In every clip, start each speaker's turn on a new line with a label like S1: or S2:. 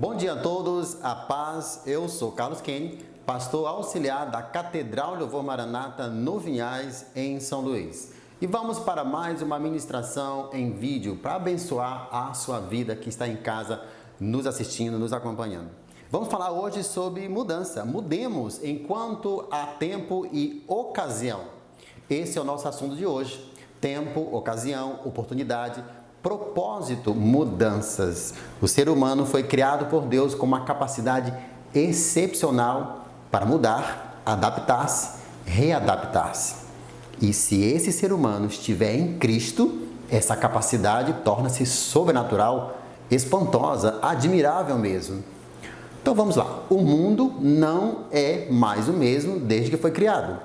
S1: Bom dia a todos, a paz. Eu sou Carlos Kenny, pastor auxiliar da Catedral Louvor Maranata no Vinhais, em São Luís. E vamos para mais uma ministração em vídeo para abençoar a sua vida que está em casa, nos assistindo, nos acompanhando. Vamos falar hoje sobre mudança. Mudemos enquanto há tempo e ocasião. Esse é o nosso assunto de hoje. Tempo, ocasião, oportunidade propósito, mudanças. O ser humano foi criado por Deus com uma capacidade excepcional para mudar, adaptar-se, readaptar-se. E se esse ser humano estiver em Cristo, essa capacidade torna-se sobrenatural, espantosa, admirável mesmo. Então vamos lá. O mundo não é mais o mesmo desde que foi criado.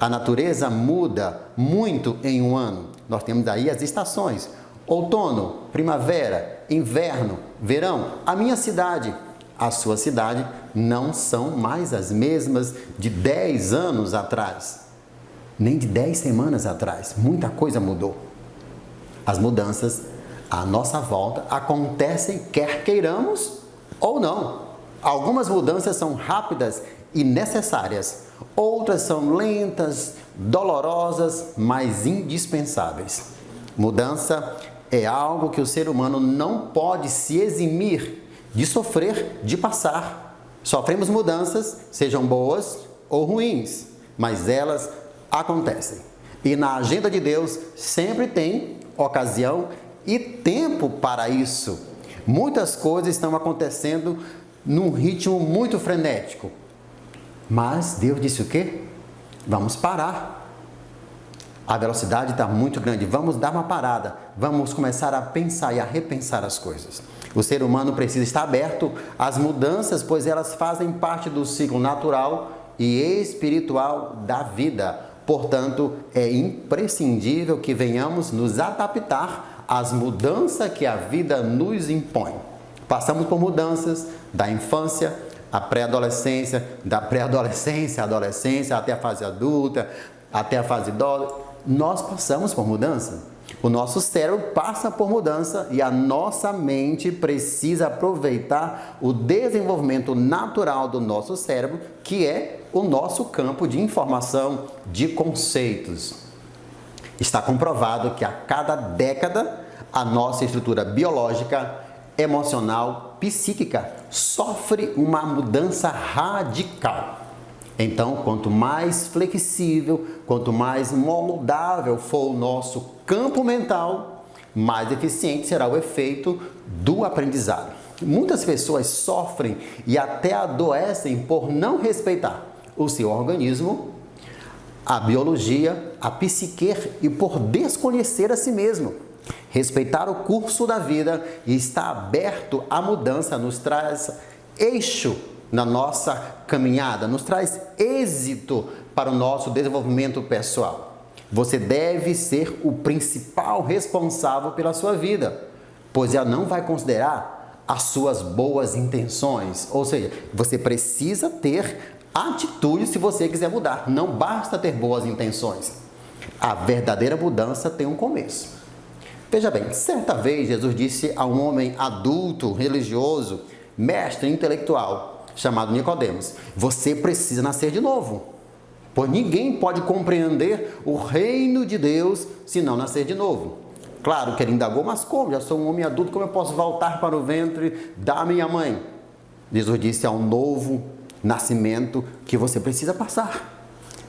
S1: A natureza muda muito em um ano. Nós temos aí as estações outono, primavera, inverno, verão. A minha cidade, a sua cidade não são mais as mesmas de 10 anos atrás, nem de 10 semanas atrás. Muita coisa mudou. As mudanças à nossa volta acontecem quer queiramos ou não. Algumas mudanças são rápidas e necessárias, outras são lentas, dolorosas, mas indispensáveis. Mudança é algo que o ser humano não pode se eximir de sofrer, de passar. Sofremos mudanças, sejam boas ou ruins, mas elas acontecem. E na agenda de Deus sempre tem ocasião e tempo para isso. Muitas coisas estão acontecendo num ritmo muito frenético. Mas Deus disse o quê? Vamos parar a velocidade está muito grande. Vamos dar uma parada. Vamos começar a pensar e a repensar as coisas. O ser humano precisa estar aberto às mudanças, pois elas fazem parte do ciclo natural e espiritual da vida. Portanto, é imprescindível que venhamos nos adaptar às mudanças que a vida nos impõe. Passamos por mudanças da infância à pré-adolescência, da pré-adolescência à adolescência, até a fase adulta, até a fase idosa nós passamos por mudança. O nosso cérebro passa por mudança e a nossa mente precisa aproveitar o desenvolvimento natural do nosso cérebro, que é o nosso campo de informação, de conceitos. Está comprovado que a cada década a nossa estrutura biológica, emocional, psíquica sofre uma mudança radical. Então, quanto mais flexível, quanto mais moldável for o nosso campo mental, mais eficiente será o efeito do aprendizado. Muitas pessoas sofrem e até adoecem por não respeitar o seu organismo, a biologia, a psique e por desconhecer a si mesmo. Respeitar o curso da vida e estar aberto à mudança nos traz eixo na nossa caminhada, nos traz êxito para o nosso desenvolvimento pessoal. Você deve ser o principal responsável pela sua vida, pois ela não vai considerar as suas boas intenções. Ou seja, você precisa ter atitude se você quiser mudar. Não basta ter boas intenções. A verdadeira mudança tem um começo. Veja bem, certa vez Jesus disse a um homem adulto, religioso, mestre intelectual: chamado Nicodemos. Você precisa nascer de novo. Pois ninguém pode compreender o reino de Deus se não nascer de novo. Claro que ele indagou, mas como? Já sou um homem adulto, como eu posso voltar para o ventre da minha mãe? Jesus disse: há um novo nascimento que você precisa passar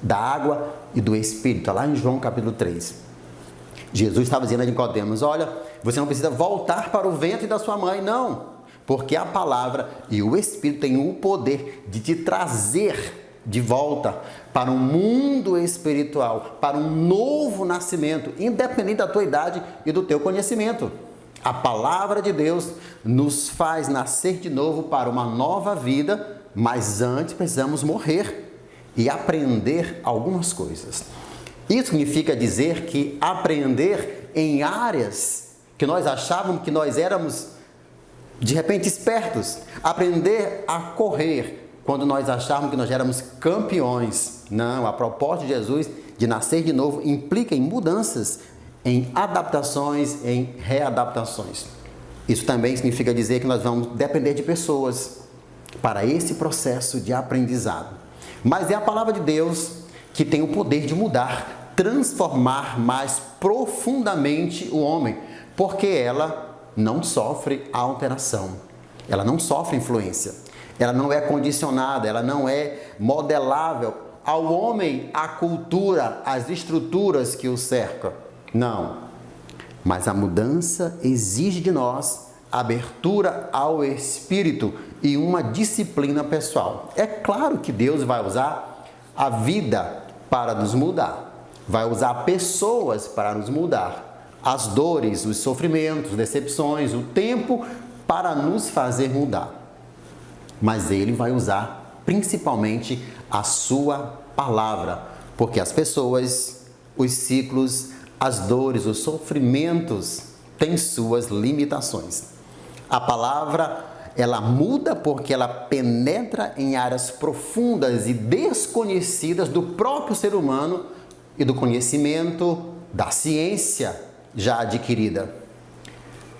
S1: da água e do Espírito, lá em João capítulo 3. Jesus estava dizendo a Nicodemos: Olha, você não precisa voltar para o ventre da sua mãe, não. Porque a palavra e o Espírito têm o poder de te trazer de volta para um mundo espiritual, para um novo nascimento, independente da tua idade e do teu conhecimento. A palavra de Deus nos faz nascer de novo para uma nova vida, mas antes precisamos morrer e aprender algumas coisas. Isso significa dizer que aprender em áreas que nós achávamos que nós éramos de repente espertos, aprender a correr quando nós achávamos que nós éramos campeões. Não, a proposta de Jesus de nascer de novo implica em mudanças, em adaptações, em readaptações. Isso também significa dizer que nós vamos depender de pessoas para esse processo de aprendizado. Mas é a palavra de Deus que tem o poder de mudar, transformar mais profundamente o homem, porque ela não sofre alteração, ela não sofre influência, ela não é condicionada, ela não é modelável ao homem a cultura, as estruturas que o cercam. Não. Mas a mudança exige de nós abertura ao espírito e uma disciplina pessoal. É claro que Deus vai usar a vida para nos mudar, vai usar pessoas para nos mudar, as dores, os sofrimentos, decepções, o tempo para nos fazer mudar. Mas Ele vai usar principalmente a Sua palavra, porque as pessoas, os ciclos, as dores, os sofrimentos têm suas limitações. A palavra ela muda porque ela penetra em áreas profundas e desconhecidas do próprio ser humano e do conhecimento da ciência já adquirida.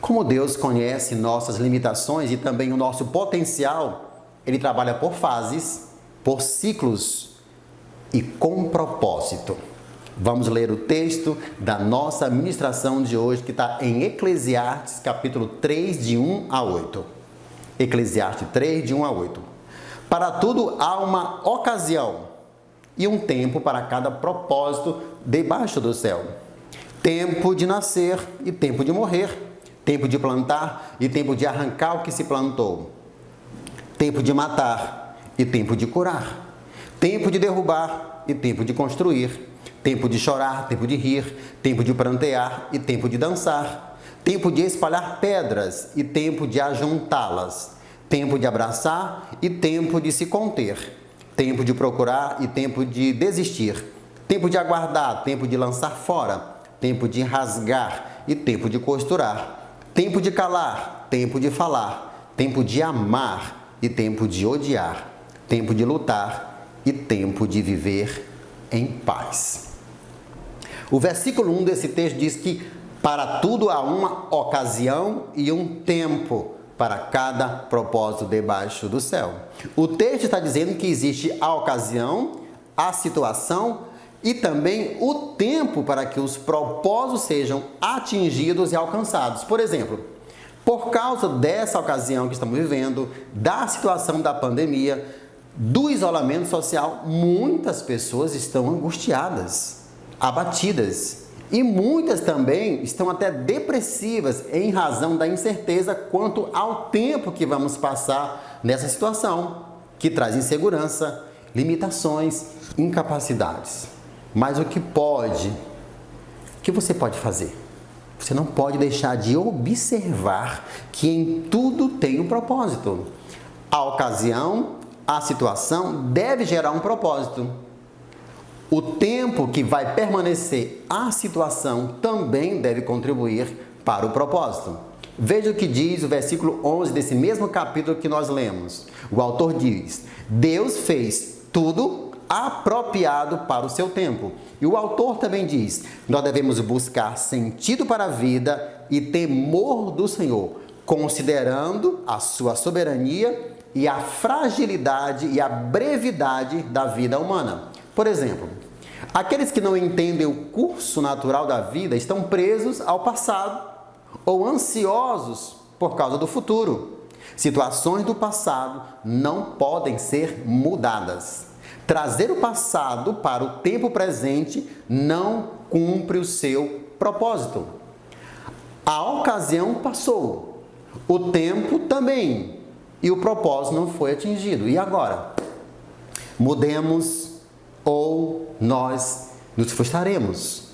S1: Como Deus conhece nossas limitações e também o nosso potencial, ele trabalha por fases, por ciclos e com propósito. Vamos ler o texto da nossa ministração de hoje, que está em Eclesiastes, capítulo 3, de 1 a 8. Eclesiastes 3, de 1 a 8. Para tudo há uma ocasião e um tempo para cada propósito debaixo do céu. Tempo de nascer e tempo de morrer, tempo de plantar e tempo de arrancar o que se plantou, tempo de matar e tempo de curar, tempo de derrubar e tempo de construir tempo de chorar, tempo de rir, tempo de prantear e tempo de dançar, tempo de espalhar pedras e tempo de ajuntá-las, tempo de abraçar e tempo de se conter, tempo de procurar e tempo de desistir, tempo de aguardar, tempo de lançar fora, tempo de rasgar e tempo de costurar, tempo de calar, tempo de falar, tempo de amar e tempo de odiar, tempo de lutar e tempo de viver em paz. O versículo 1 desse texto diz que para tudo há uma ocasião e um tempo para cada propósito debaixo do céu. O texto está dizendo que existe a ocasião, a situação e também o tempo para que os propósitos sejam atingidos e alcançados. Por exemplo, por causa dessa ocasião que estamos vivendo, da situação da pandemia, do isolamento social, muitas pessoas estão angustiadas abatidas. E muitas também estão até depressivas em razão da incerteza quanto ao tempo que vamos passar nessa situação, que traz insegurança, limitações, incapacidades. Mas o que pode, o que você pode fazer? Você não pode deixar de observar que em tudo tem um propósito. A ocasião, a situação deve gerar um propósito. O tempo que vai permanecer a situação também deve contribuir para o propósito. Veja o que diz o versículo 11 desse mesmo capítulo que nós lemos. O autor diz: Deus fez tudo apropriado para o seu tempo. E o autor também diz: Nós devemos buscar sentido para a vida e temor do Senhor, considerando a sua soberania e a fragilidade e a brevidade da vida humana. Por exemplo, aqueles que não entendem o curso natural da vida estão presos ao passado ou ansiosos por causa do futuro. Situações do passado não podem ser mudadas. Trazer o passado para o tempo presente não cumpre o seu propósito. A ocasião passou, o tempo também, e o propósito não foi atingido. E agora? Mudemos ou nós nos frustraremos.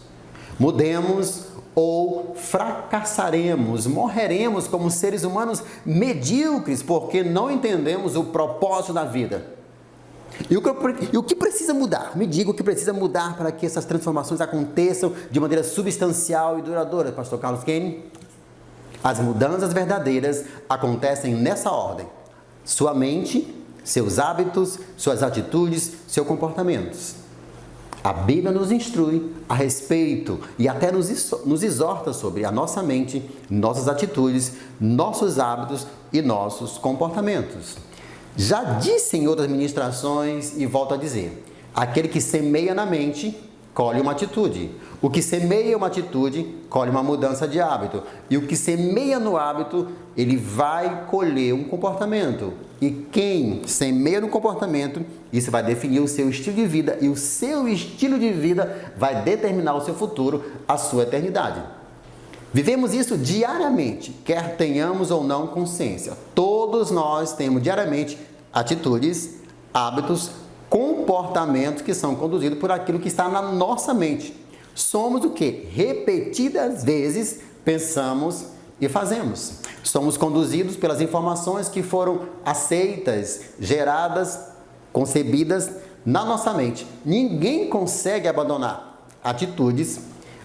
S1: Mudemos ou fracassaremos, morreremos como seres humanos medíocres porque não entendemos o propósito da vida. E o, que, e o que precisa mudar? Me diga o que precisa mudar para que essas transformações aconteçam de maneira substancial e duradoura, Pastor Carlos Kane? As mudanças verdadeiras acontecem nessa ordem: sua mente, seus hábitos, suas atitudes, seus comportamentos. A Bíblia nos instrui a respeito e até nos, nos exorta sobre a nossa mente, nossas atitudes, nossos hábitos e nossos comportamentos. Já disse em outras ministrações e volto a dizer: aquele que semeia na mente, colhe uma atitude. O que semeia uma atitude, colhe uma mudança de hábito. E o que semeia no hábito, ele vai colher um comportamento. E quem semeia no comportamento, isso vai definir o seu estilo de vida. E o seu estilo de vida vai determinar o seu futuro, a sua eternidade. Vivemos isso diariamente, quer tenhamos ou não consciência. Todos nós temos diariamente atitudes, hábitos, comportamentos que são conduzidos por aquilo que está na nossa mente. Somos o que? Repetidas vezes pensamos e fazemos. Somos conduzidos pelas informações que foram aceitas, geradas, concebidas na nossa mente. Ninguém consegue abandonar atitudes,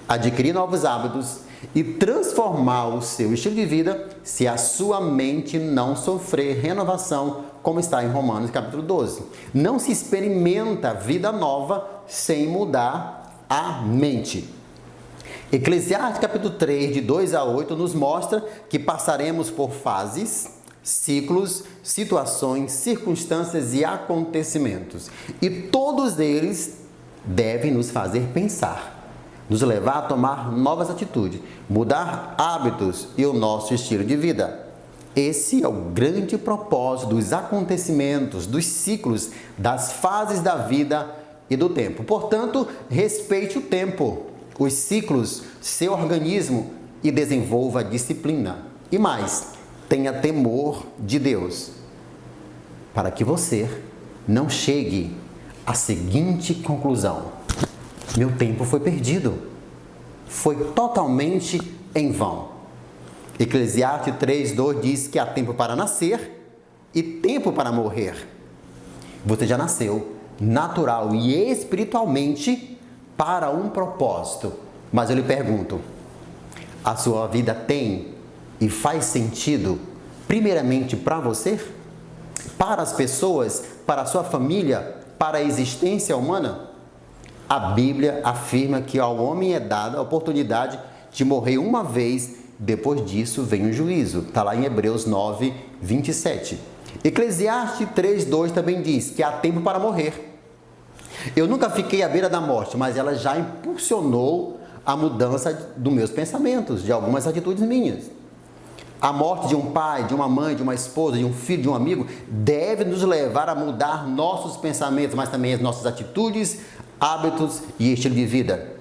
S1: adquirir novos hábitos, e transformar o seu estilo de vida se a sua mente não sofrer renovação, como está em Romanos capítulo 12. Não se experimenta vida nova sem mudar a mente. Eclesiastes capítulo 3, de 2 a 8, nos mostra que passaremos por fases, ciclos, situações, circunstâncias e acontecimentos. E todos eles devem nos fazer pensar nos levar a tomar novas atitudes, mudar hábitos e o nosso estilo de vida. Esse é o grande propósito dos acontecimentos, dos ciclos, das fases da vida e do tempo. Portanto, respeite o tempo, os ciclos, seu organismo e desenvolva disciplina. E mais, tenha temor de Deus, para que você não chegue à seguinte conclusão: meu tempo foi perdido. Foi totalmente em vão. Eclesiastes 3:2 diz que há tempo para nascer e tempo para morrer. Você já nasceu natural e espiritualmente para um propósito. Mas eu lhe pergunto: a sua vida tem e faz sentido primeiramente para você? Para as pessoas, para a sua família, para a existência humana? A Bíblia afirma que ao homem é dada a oportunidade de morrer uma vez, depois disso vem o juízo. Está lá em Hebreus 9, 27. Eclesiastes 3, 2 também diz que há tempo para morrer. Eu nunca fiquei à beira da morte, mas ela já impulsionou a mudança dos meus pensamentos, de algumas atitudes minhas. A morte de um pai, de uma mãe, de uma esposa, de um filho, de um amigo, deve nos levar a mudar nossos pensamentos, mas também as nossas atitudes, hábitos e estilo de vida.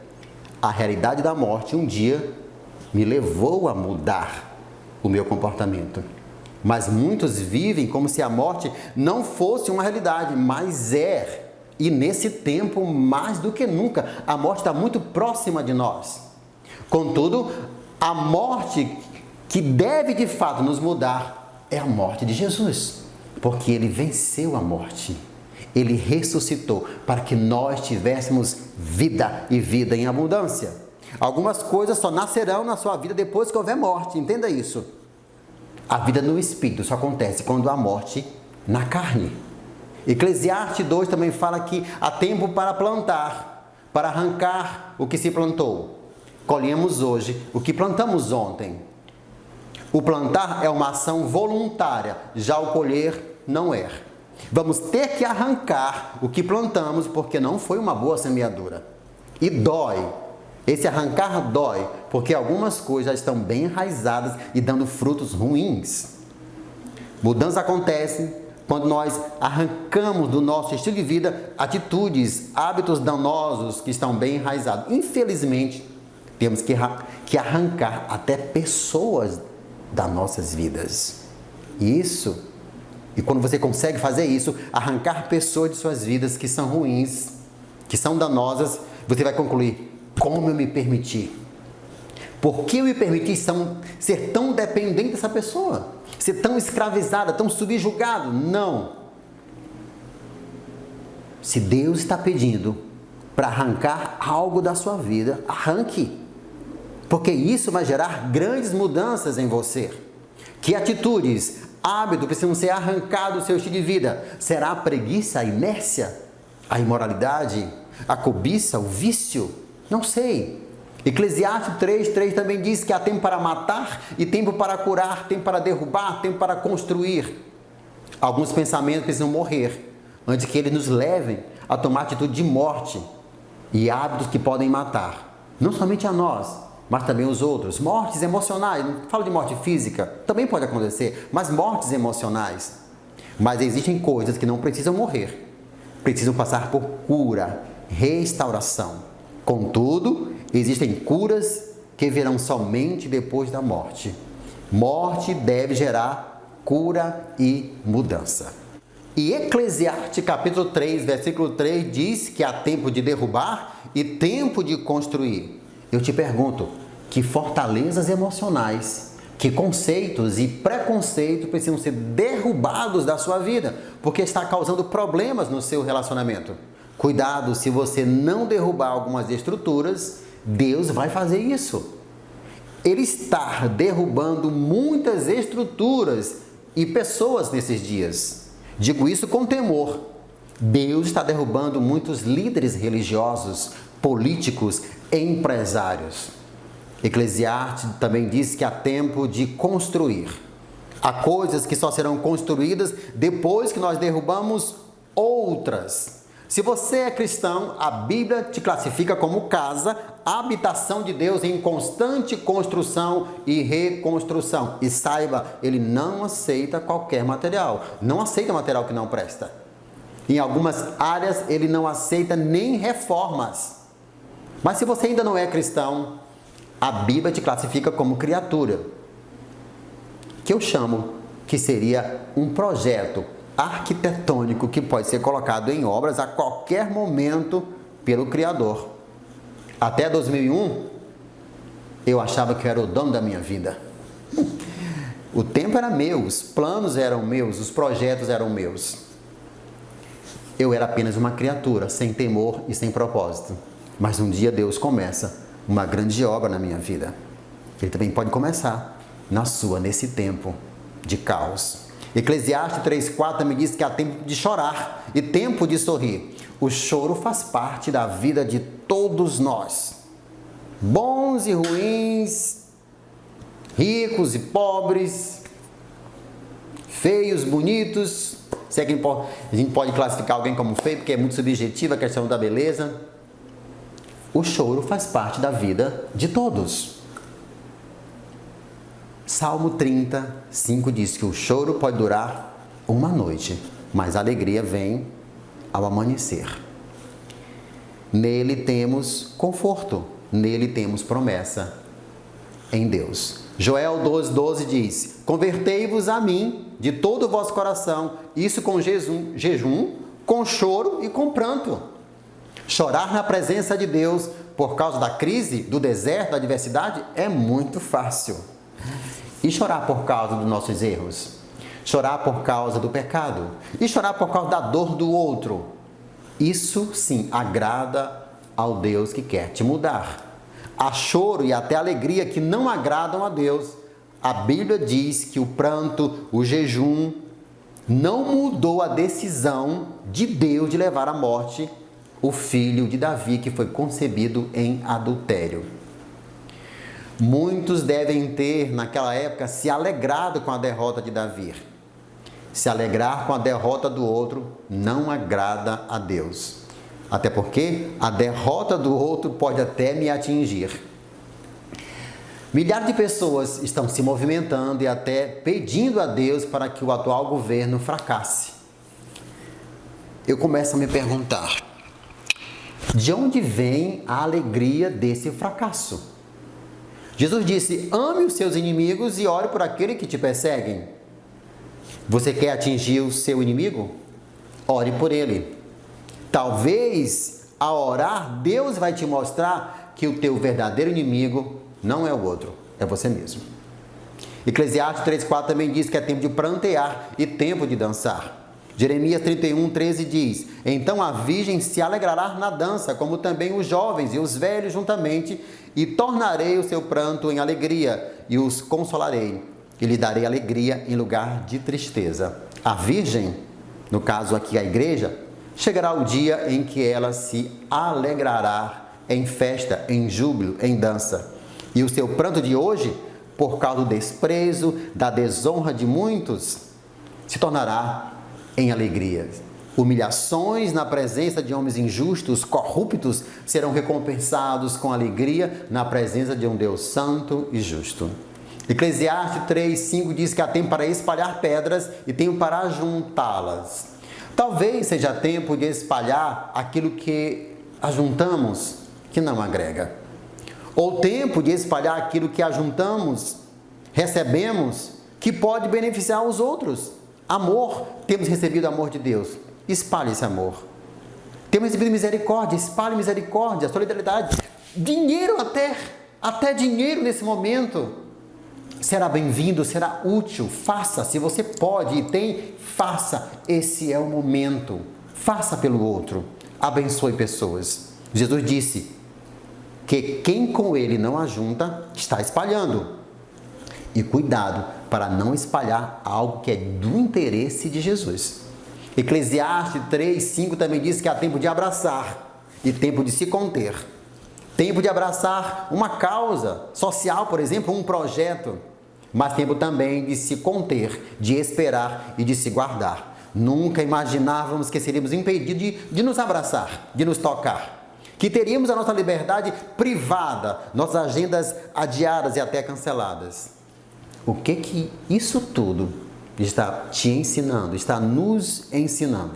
S1: A realidade da morte um dia me levou a mudar o meu comportamento. Mas muitos vivem como se a morte não fosse uma realidade, mas é. E nesse tempo, mais do que nunca, a morte está muito próxima de nós. Contudo, a morte que deve de fato nos mudar é a morte de Jesus, porque ele venceu a morte. Ele ressuscitou para que nós tivéssemos vida e vida em abundância. Algumas coisas só nascerão na sua vida depois que houver morte, entenda isso. A vida no espírito só acontece quando há morte na carne. Eclesiastes 2 também fala que há tempo para plantar, para arrancar o que se plantou. Colhemos hoje o que plantamos ontem. O plantar é uma ação voluntária, já o colher não é. Vamos ter que arrancar o que plantamos porque não foi uma boa semeadura. E dói. Esse arrancar dói, porque algumas coisas estão bem enraizadas e dando frutos ruins. Mudança acontece quando nós arrancamos do nosso estilo de vida atitudes, hábitos danosos que estão bem enraizados. Infelizmente, temos que, que arrancar até pessoas das nossas vidas. Isso e quando você consegue fazer isso, arrancar pessoas de suas vidas que são ruins, que são danosas, você vai concluir: como eu me permiti? Por que eu me permiti ser tão dependente dessa pessoa? Ser tão escravizada, tão subjugado? Não. Se Deus está pedindo para arrancar algo da sua vida, arranque. Porque isso vai gerar grandes mudanças em você. Que atitudes hábito precisam ser arrancados do seu estilo de vida. Será a preguiça, a inércia, a imoralidade, A cobiça, o vício? Não sei. Eclesiastes 3, 3 também diz que há tempo para matar e tempo para curar, tempo para derrubar, tempo para construir. Alguns pensamentos precisam morrer antes que eles nos levem a tomar atitude de morte e hábitos que podem matar, não somente a nós, mas também os outros. Mortes emocionais, não falo de morte física, também pode acontecer, mas mortes emocionais. Mas existem coisas que não precisam morrer, precisam passar por cura, restauração. Contudo, existem curas que virão somente depois da morte. Morte deve gerar cura e mudança. E Eclesiastes capítulo 3, versículo 3 diz que há tempo de derrubar e tempo de construir. Eu te pergunto, que fortalezas emocionais, que conceitos e preconceitos precisam ser derrubados da sua vida, porque está causando problemas no seu relacionamento. Cuidado, se você não derrubar algumas estruturas, Deus vai fazer isso. Ele está derrubando muitas estruturas e pessoas nesses dias. Digo isso com temor. Deus está derrubando muitos líderes religiosos, políticos, empresários. Eclesiastes também diz que há tempo de construir. Há coisas que só serão construídas depois que nós derrubamos outras. Se você é cristão, a Bíblia te classifica como casa, habitação de Deus em constante construção e reconstrução. E saiba, ele não aceita qualquer material, não aceita material que não presta. Em algumas áreas, ele não aceita nem reformas. Mas se você ainda não é cristão, a Bíblia te classifica como criatura, que eu chamo que seria um projeto arquitetônico que pode ser colocado em obras a qualquer momento pelo Criador. Até 2001, eu achava que eu era o dono da minha vida. O tempo era meu, os planos eram meus, os projetos eram meus. Eu era apenas uma criatura, sem temor e sem propósito. Mas um dia Deus começa uma grande obra na minha vida. Ele também pode começar na sua, nesse tempo de caos. Eclesiastes 3,4 me diz que há tempo de chorar e tempo de sorrir. O choro faz parte da vida de todos nós. Bons e ruins, ricos e pobres, feios, bonitos. Se é que a gente pode classificar alguém como feio, porque é muito subjetiva a questão da beleza. O choro faz parte da vida de todos. Salmo 30, 5 diz que o choro pode durar uma noite, mas a alegria vem ao amanhecer. Nele temos conforto, nele temos promessa em Deus. Joel 12, 12 diz: Convertei-vos a mim de todo o vosso coração, isso com jejum, jejum, com choro e com pranto. Chorar na presença de Deus por causa da crise, do deserto, da adversidade é muito fácil. E chorar por causa dos nossos erros. Chorar por causa do pecado. E chorar por causa da dor do outro. Isso sim agrada ao Deus que quer te mudar. Há choro e até alegria que não agradam a Deus. A Bíblia diz que o pranto, o jejum, não mudou a decisão de Deus de levar à morte o filho de Davi que foi concebido em adultério. Muitos devem ter, naquela época, se alegrado com a derrota de Davi. Se alegrar com a derrota do outro não agrada a Deus. Até porque a derrota do outro pode até me atingir. Milhares de pessoas estão se movimentando e até pedindo a Deus para que o atual governo fracasse. Eu começo a me perguntar: de onde vem a alegria desse fracasso? Jesus disse: ame os seus inimigos e ore por aquele que te perseguem. Você quer atingir o seu inimigo? Ore por ele. Talvez ao orar, Deus vai te mostrar que o teu verdadeiro inimigo não é o outro, é você mesmo. Eclesiastes 3,4 também diz que é tempo de prantear e tempo de dançar. Jeremias 31, 13 diz: Então a virgem se alegrará na dança, como também os jovens e os velhos juntamente, e tornarei o seu pranto em alegria, e os consolarei, e lhe darei alegria em lugar de tristeza. A virgem, no caso aqui a igreja, chegará o dia em que ela se alegrará em festa, em júbilo, em dança. E o seu pranto de hoje, por causa do desprezo, da desonra de muitos, se tornará em alegria. Humilhações na presença de homens injustos, corruptos, serão recompensados com alegria na presença de um Deus santo e justo. Eclesiastes 3, 5 diz que há tempo para espalhar pedras e tempo para juntá-las. Talvez seja tempo de espalhar aquilo que ajuntamos que não agrega. Ou tempo de espalhar aquilo que ajuntamos, recebemos, que pode beneficiar os outros. Amor, temos recebido amor de Deus espalhe esse amor. Temos recebido misericórdia, espalhe misericórdia, solidariedade. Dinheiro até, até dinheiro nesse momento. Será bem-vindo, será útil. Faça, se você pode e tem, faça. Esse é o momento. Faça pelo outro. Abençoe pessoas. Jesus disse que quem com ele não ajunta está espalhando. E cuidado para não espalhar algo que é do interesse de Jesus. Eclesiastes 3, 5 também diz que há tempo de abraçar e tempo de se conter. Tempo de abraçar uma causa social, por exemplo, um projeto, mas tempo também de se conter, de esperar e de se guardar. Nunca imaginávamos que seríamos impedidos de, de nos abraçar, de nos tocar, que teríamos a nossa liberdade privada, nossas agendas adiadas e até canceladas. O que que isso tudo está te ensinando, está nos ensinando.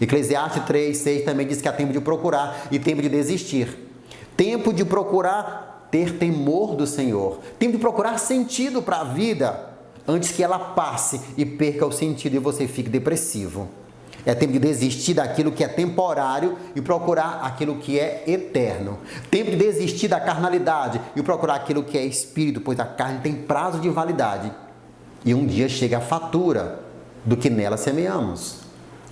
S1: Eclesiastes 3, 6 também diz que há tempo de procurar e tempo de desistir. Tempo de procurar ter temor do Senhor. Tempo de procurar sentido para a vida antes que ela passe e perca o sentido e você fique depressivo. É tempo de desistir daquilo que é temporário e procurar aquilo que é eterno. Tempo de desistir da carnalidade e procurar aquilo que é espírito, pois a carne tem prazo de validade e um dia chega a fatura do que nela semeamos.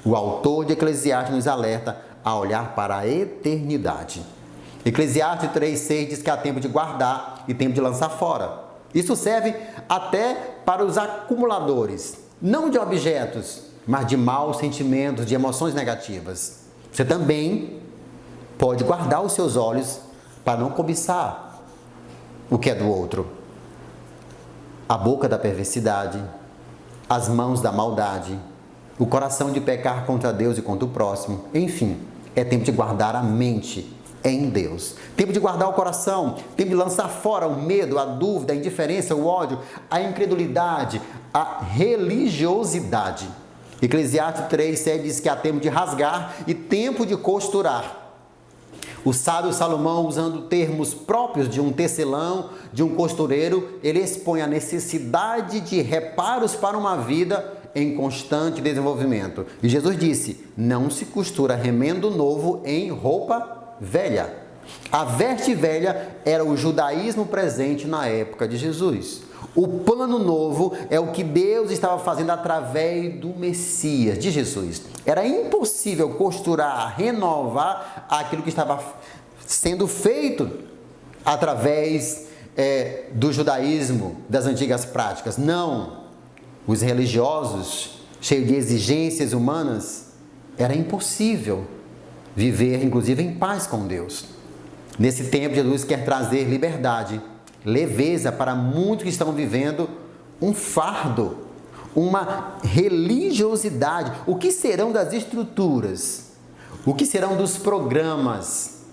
S1: O autor de Eclesiastes nos alerta a olhar para a eternidade. Eclesiastes 3,6 diz que há tempo de guardar e tempo de lançar fora. Isso serve até para os acumuladores, não de objetos, mas de maus sentimentos, de emoções negativas. Você também pode guardar os seus olhos para não cobiçar o que é do outro a boca da perversidade, as mãos da maldade, o coração de pecar contra Deus e contra o próximo. Enfim, é tempo de guardar a mente em Deus. Tempo de guardar o coração, tempo de lançar fora o medo, a dúvida, a indiferença, o ódio, a incredulidade, a religiosidade. Eclesiastes 3, 7 diz que há tempo de rasgar e tempo de costurar. O sábio Salomão, usando termos próprios de um tecelão, de um costureiro, ele expõe a necessidade de reparos para uma vida em constante desenvolvimento. E Jesus disse: Não se costura remendo novo em roupa velha. A veste velha era o judaísmo presente na época de Jesus. O plano novo é o que Deus estava fazendo através do Messias, de Jesus. Era impossível costurar, renovar aquilo que estava sendo feito através é, do judaísmo, das antigas práticas. Não. Os religiosos, cheios de exigências humanas, era impossível viver, inclusive, em paz com Deus. Nesse tempo, Jesus quer trazer liberdade leveza para muitos que estão vivendo um fardo, uma religiosidade. O que serão das estruturas? O que serão dos programas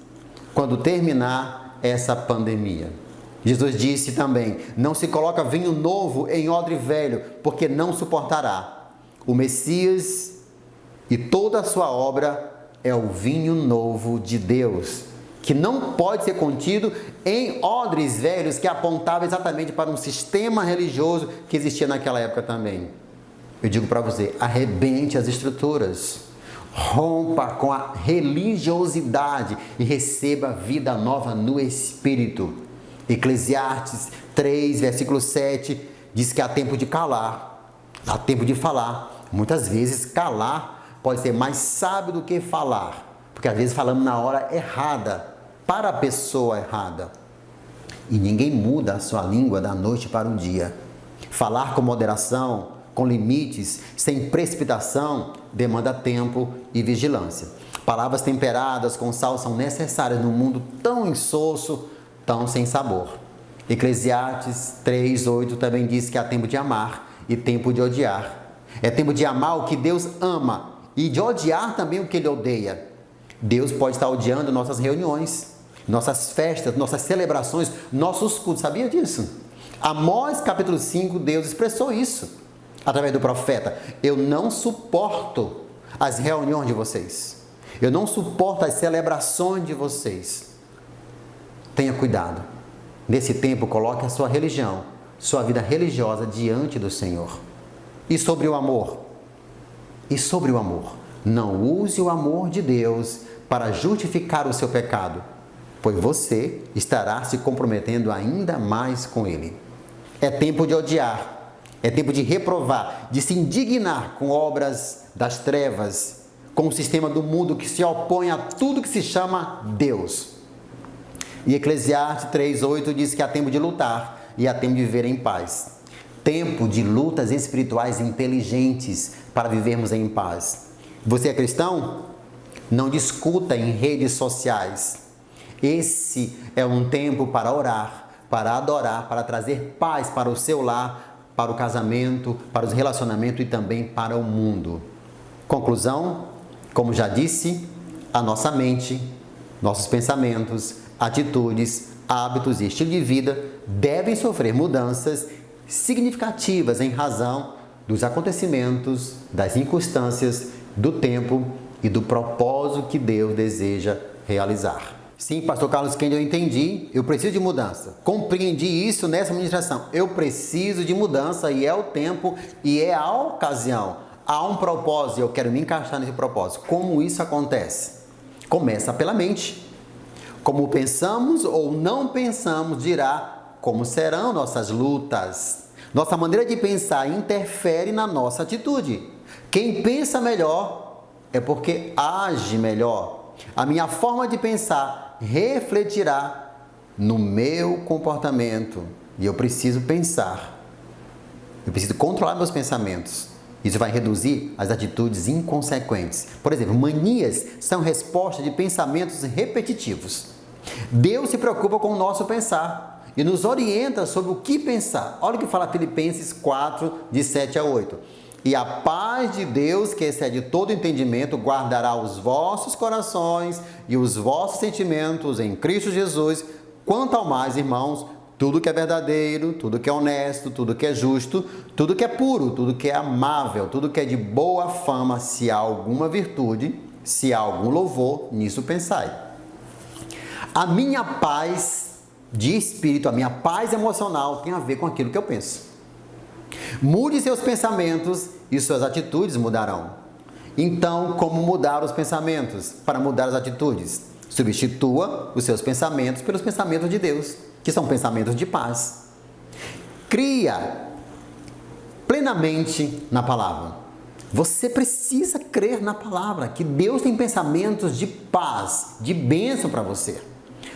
S1: quando terminar essa pandemia? Jesus disse também: Não se coloca vinho novo em odre velho, porque não suportará. O Messias e toda a sua obra é o vinho novo de Deus que não pode ser contido em odres velhos que apontavam exatamente para um sistema religioso que existia naquela época também. Eu digo para você, arrebente as estruturas, rompa com a religiosidade e receba vida nova no Espírito. Eclesiastes 3, versículo 7 diz que há tempo de calar, há tempo de falar. Muitas vezes calar pode ser mais sábio do que falar, porque às vezes falamos na hora errada para a pessoa errada. E ninguém muda a sua língua da noite para o dia. Falar com moderação com limites, sem precipitação, demanda tempo e vigilância. Palavras temperadas com sal são necessárias num mundo tão insosso, tão sem sabor. Eclesiastes 3:8 também diz que há tempo de amar e tempo de odiar. É tempo de amar o que Deus ama e de odiar também o que ele odeia. Deus pode estar odiando nossas reuniões, nossas festas, nossas celebrações, nossos cultos. Sabia disso? Amós capítulo 5, Deus expressou isso através do profeta. Eu não suporto as reuniões de vocês. Eu não suporto as celebrações de vocês. Tenha cuidado. Nesse tempo, coloque a sua religião, sua vida religiosa diante do Senhor. E sobre o amor? E sobre o amor? Não use o amor de Deus para justificar o seu pecado, pois você estará se comprometendo ainda mais com ele. É tempo de odiar, é tempo de reprovar, de se indignar com obras das trevas, com o sistema do mundo que se opõe a tudo que se chama Deus. E Eclesiastes 3:8 diz que há tempo de lutar e há tempo de viver em paz. Tempo de lutas espirituais inteligentes para vivermos em paz. Você é cristão? Não discuta em redes sociais. Esse é um tempo para orar, para adorar, para trazer paz para o seu lar, para o casamento, para os relacionamentos e também para o mundo. Conclusão: como já disse, a nossa mente, nossos pensamentos, atitudes, hábitos e estilo de vida devem sofrer mudanças significativas em razão dos acontecimentos, das circunstâncias, do tempo e do propósito que Deus deseja realizar. Sim, pastor Carlos Kendi, eu entendi, eu preciso de mudança. Compreendi isso nessa administração. Eu preciso de mudança e é o tempo e é a ocasião. Há um propósito, eu quero me encaixar nesse propósito. Como isso acontece? Começa pela mente. Como pensamos ou não pensamos dirá como serão nossas lutas. Nossa maneira de pensar interfere na nossa atitude. Quem pensa melhor é porque age melhor. A minha forma de pensar refletirá no meu comportamento. E eu preciso pensar. Eu preciso controlar meus pensamentos. Isso vai reduzir as atitudes inconsequentes. Por exemplo, manias são resposta de pensamentos repetitivos. Deus se preocupa com o nosso pensar e nos orienta sobre o que pensar. Olha o que fala Filipenses 4, de 7 a 8. E a paz de Deus, que excede todo entendimento, guardará os vossos corações e os vossos sentimentos em Cristo Jesus. Quanto ao mais, irmãos, tudo que é verdadeiro, tudo que é honesto, tudo que é justo, tudo que é puro, tudo que é amável, tudo que é de boa fama, se há alguma virtude, se há algum louvor, nisso pensai. A minha paz de espírito, a minha paz emocional tem a ver com aquilo que eu penso. Mude seus pensamentos e suas atitudes mudarão. Então, como mudar os pensamentos para mudar as atitudes? Substitua os seus pensamentos pelos pensamentos de Deus, que são pensamentos de paz. Cria plenamente na palavra. Você precisa crer na palavra, que Deus tem pensamentos de paz, de bênção para você.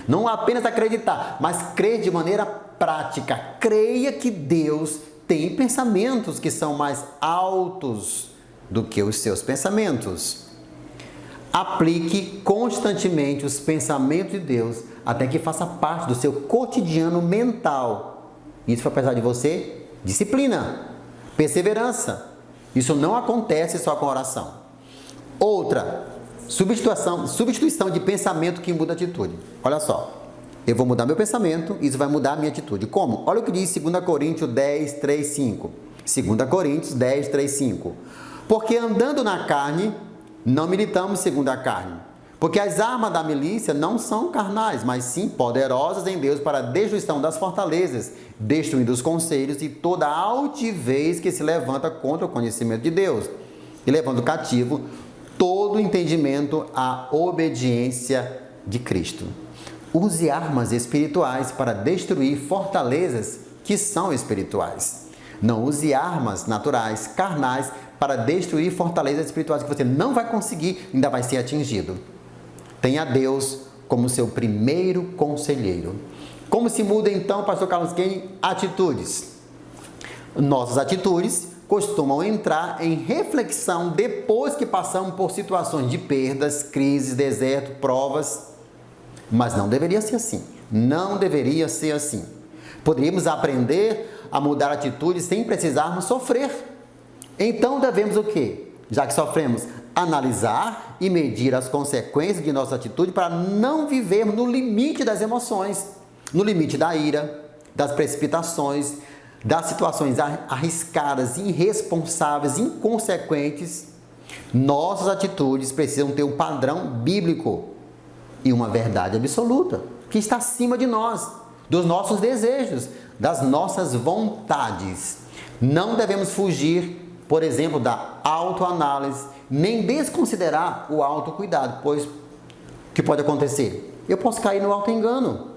S1: Não apenas acreditar, mas crer de maneira prática. Creia que Deus tem pensamentos que são mais altos do que os seus pensamentos. Aplique constantemente os pensamentos de Deus até que faça parte do seu cotidiano mental. Isso vai precisar de você disciplina, perseverança. Isso não acontece só com oração. Outra, Substituição, substituição de pensamento que muda atitude. Olha só. Eu vou mudar meu pensamento, isso vai mudar a minha atitude. Como? Olha o que diz 2 Coríntios 10, 3, 5. 2 Coríntios 10, 3, 5. Porque andando na carne, não militamos segundo a carne. Porque as armas da milícia não são carnais, mas sim poderosas em Deus para a destruição das fortalezas, destruindo os conselhos e toda altivez que se levanta contra o conhecimento de Deus, e levando cativo todo entendimento à obediência de Cristo. Use armas espirituais para destruir fortalezas que são espirituais. Não use armas naturais, carnais, para destruir fortalezas espirituais que você não vai conseguir, ainda vai ser atingido. Tenha Deus como seu primeiro conselheiro. Como se muda então, pastor Carlos Kenny, atitudes? Nossas atitudes costumam entrar em reflexão depois que passamos por situações de perdas, crises, deserto, provas. Mas não deveria ser assim. Não deveria ser assim. Poderíamos aprender a mudar atitudes sem precisarmos sofrer. Então devemos o quê? Já que sofremos, analisar e medir as consequências de nossa atitude para não vivermos no limite das emoções, no limite da ira, das precipitações, das situações arriscadas, irresponsáveis, inconsequentes. Nossas atitudes precisam ter um padrão bíblico e uma verdade absoluta que está acima de nós, dos nossos desejos, das nossas vontades. Não devemos fugir, por exemplo, da autoanálise, nem desconsiderar o autocuidado, pois o que pode acontecer? Eu posso cair no auto-engano.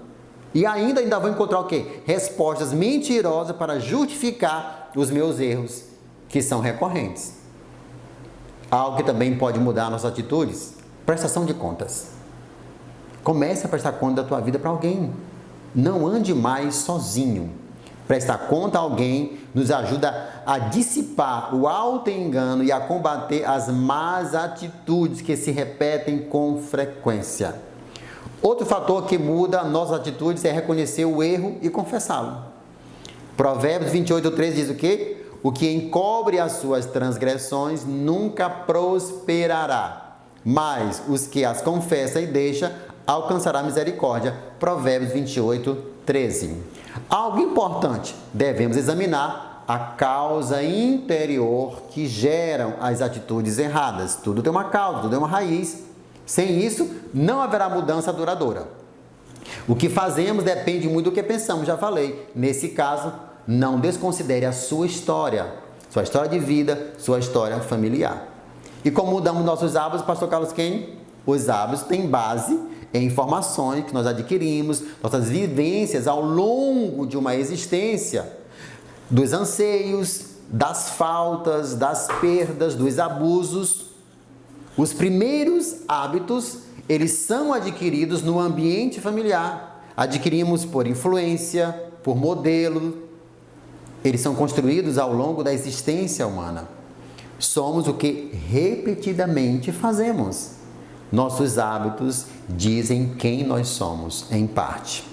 S1: E ainda, ainda vou encontrar o quê? Respostas mentirosas para justificar os meus erros, que são recorrentes. Algo que também pode mudar nossas atitudes, prestação de contas. Comece a prestar conta da tua vida para alguém. Não ande mais sozinho. Prestar conta a alguém nos ajuda a dissipar o auto-engano e a combater as más atitudes que se repetem com frequência. Outro fator que muda nossas atitudes é reconhecer o erro e confessá-lo. Provérbios 28, 13 diz o quê? O que encobre as suas transgressões nunca prosperará, mas os que as confessa e deixa alcançará misericórdia. Provérbios 28, 13. Algo importante, devemos examinar a causa interior que geram as atitudes erradas. Tudo tem uma causa, tudo tem uma raiz. Sem isso, não haverá mudança duradoura. O que fazemos depende muito do que pensamos, já falei. Nesse caso, não desconsidere a sua história, sua história de vida, sua história familiar. E como mudamos nossos hábitos, pastor Carlos Ken? Os hábitos têm base informações que nós adquirimos, nossas vivências ao longo de uma existência, dos anseios, das faltas, das perdas, dos abusos. Os primeiros hábitos, eles são adquiridos no ambiente familiar. Adquirimos por influência, por modelo. Eles são construídos ao longo da existência humana. Somos o que repetidamente fazemos. Nossos hábitos dizem quem nós somos, em parte.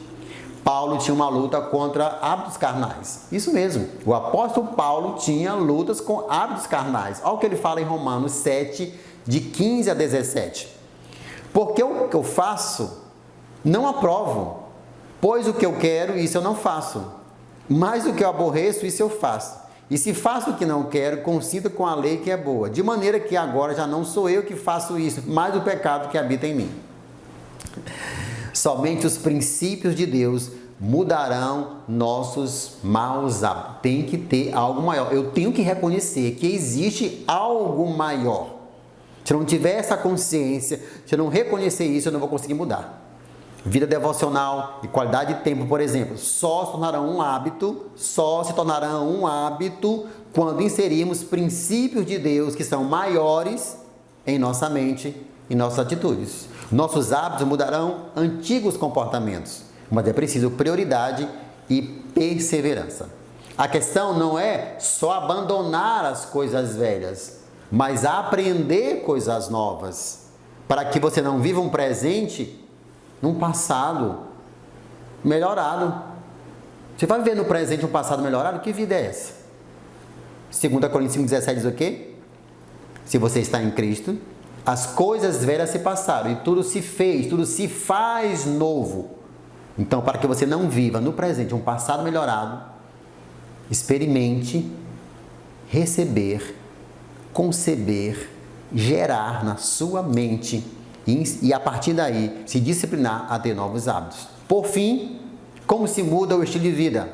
S1: Paulo tinha uma luta contra hábitos carnais. Isso mesmo. O apóstolo Paulo tinha lutas com hábitos carnais. Olha o que ele fala em Romanos 7, de 15 a 17. Porque o que eu faço, não aprovo. Pois o que eu quero, isso eu não faço. Mas o que eu aborreço, isso eu faço. E se faço o que não quero, consinto com a lei que é boa, de maneira que agora já não sou eu que faço isso, mas o pecado que habita em mim. Somente os princípios de Deus mudarão nossos maus hábitos. Tem que ter algo maior. Eu tenho que reconhecer que existe algo maior. Se eu não tiver essa consciência, se eu não reconhecer isso, eu não vou conseguir mudar. Vida devocional e qualidade de tempo, por exemplo, só se tornarão um hábito, só se tornarão um hábito quando inserirmos princípios de Deus que são maiores em nossa mente e nossas atitudes. Nossos hábitos mudarão antigos comportamentos, mas é preciso prioridade e perseverança. A questão não é só abandonar as coisas velhas, mas aprender coisas novas, para que você não viva um presente num passado melhorado. Você vai viver no presente um passado melhorado? Que vida é essa? 2 Coríntios 5,17 diz o quê? Se você está em Cristo, as coisas velhas se passaram e tudo se fez, tudo se faz novo. Então, para que você não viva no presente um passado melhorado, experimente receber, conceber, gerar na sua mente e, a partir daí se disciplinar a ter novos hábitos. Por fim, como se muda o estilo de vida?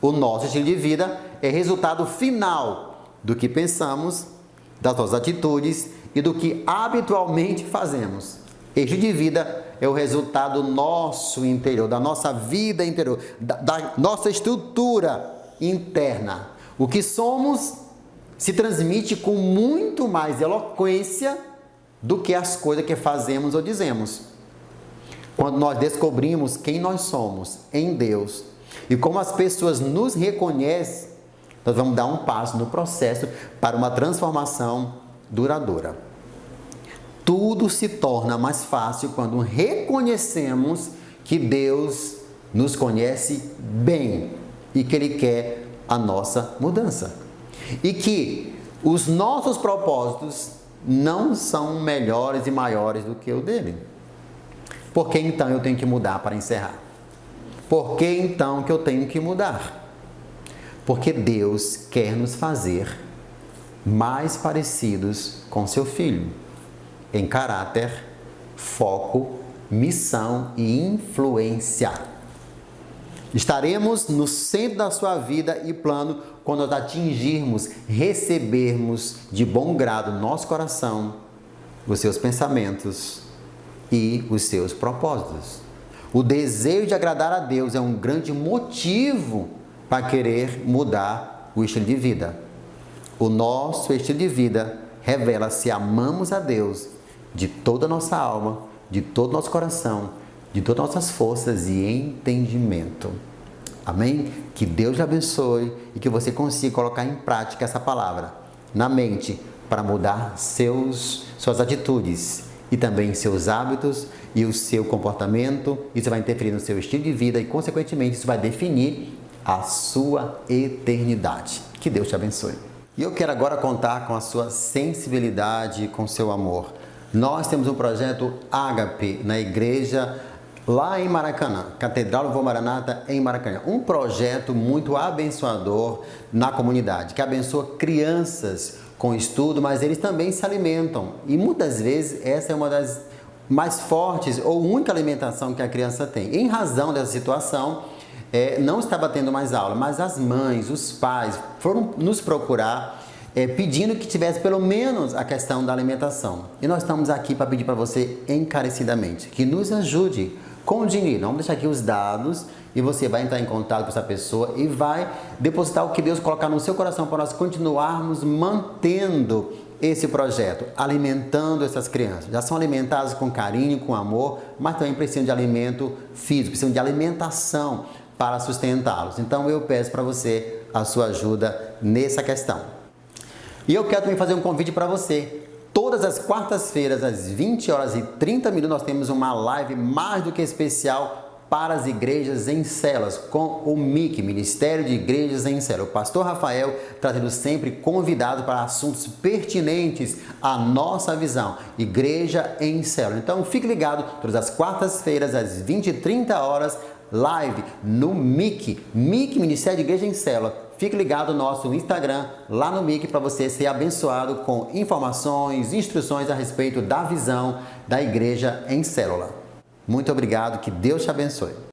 S1: O nosso estilo de vida é resultado final do que pensamos, das nossas atitudes e do que habitualmente fazemos. Estilo de vida é o resultado nosso interior, da nossa vida interior, da, da nossa estrutura interna. O que somos se transmite com muito mais eloquência do que as coisas que fazemos ou dizemos. Quando nós descobrimos quem nós somos em Deus e como as pessoas nos reconhecem, nós vamos dar um passo no processo para uma transformação duradoura. Tudo se torna mais fácil quando reconhecemos que Deus nos conhece bem e que Ele quer a nossa mudança. E que os nossos propósitos não são melhores e maiores do que o dele. Por que então eu tenho que mudar para encerrar? Por que então que eu tenho que mudar? Porque Deus quer nos fazer mais parecidos com seu filho em caráter, foco, missão e influência. Estaremos no centro da sua vida e plano quando nós atingirmos, recebermos de bom grado no nosso coração os seus pensamentos e os seus propósitos. O desejo de agradar a Deus é um grande motivo para querer mudar o estilo de vida. O nosso estilo de vida revela se amamos a Deus de toda a nossa alma, de todo o nosso coração, de todas as nossas forças e entendimento. Amém? Que Deus te abençoe e que você consiga colocar em prática essa palavra na mente para mudar seus, suas atitudes e também seus hábitos e o seu comportamento. Isso vai interferir no seu estilo de vida e, consequentemente, isso vai definir a sua eternidade. Que Deus te abençoe. E eu quero agora contar com a sua sensibilidade com seu amor. Nós temos um projeto Ágape na igreja lá em Maracanã, Catedral do Vô Maranata em Maracanã. Um projeto muito abençoador na comunidade, que abençoa crianças com estudo, mas eles também se alimentam. E muitas vezes essa é uma das mais fortes ou única alimentação que a criança tem. Em razão dessa situação, é, não estava tendo mais aula, mas as mães, os pais foram nos procurar é, pedindo que tivesse pelo menos a questão da alimentação. E nós estamos aqui para pedir para você encarecidamente que nos ajude com dinheiro. Vamos deixar aqui os dados e você vai entrar em contato com essa pessoa e vai depositar o que Deus colocar no seu coração para nós continuarmos mantendo esse projeto, alimentando essas crianças. Já são alimentadas com carinho, com amor, mas também precisam de alimento físico, precisam de alimentação para sustentá-los. Então eu peço para você a sua ajuda nessa questão. E eu quero também fazer um convite para você. Todas as quartas-feiras, às 20 horas e 30 minutos, nós temos uma live mais do que especial para as igrejas em celas, com o MIC, Ministério de Igrejas em Celas. O pastor Rafael trazendo sempre convidado para assuntos pertinentes à nossa visão, Igreja em Célula. Então fique ligado, todas as quartas-feiras, às 20 e 30 horas, live no MIC, MIC Ministério de Igreja em Célula Fique ligado no nosso Instagram, lá no MIC, para você ser abençoado com informações, instruções a respeito da visão da igreja em célula. Muito obrigado, que Deus te abençoe.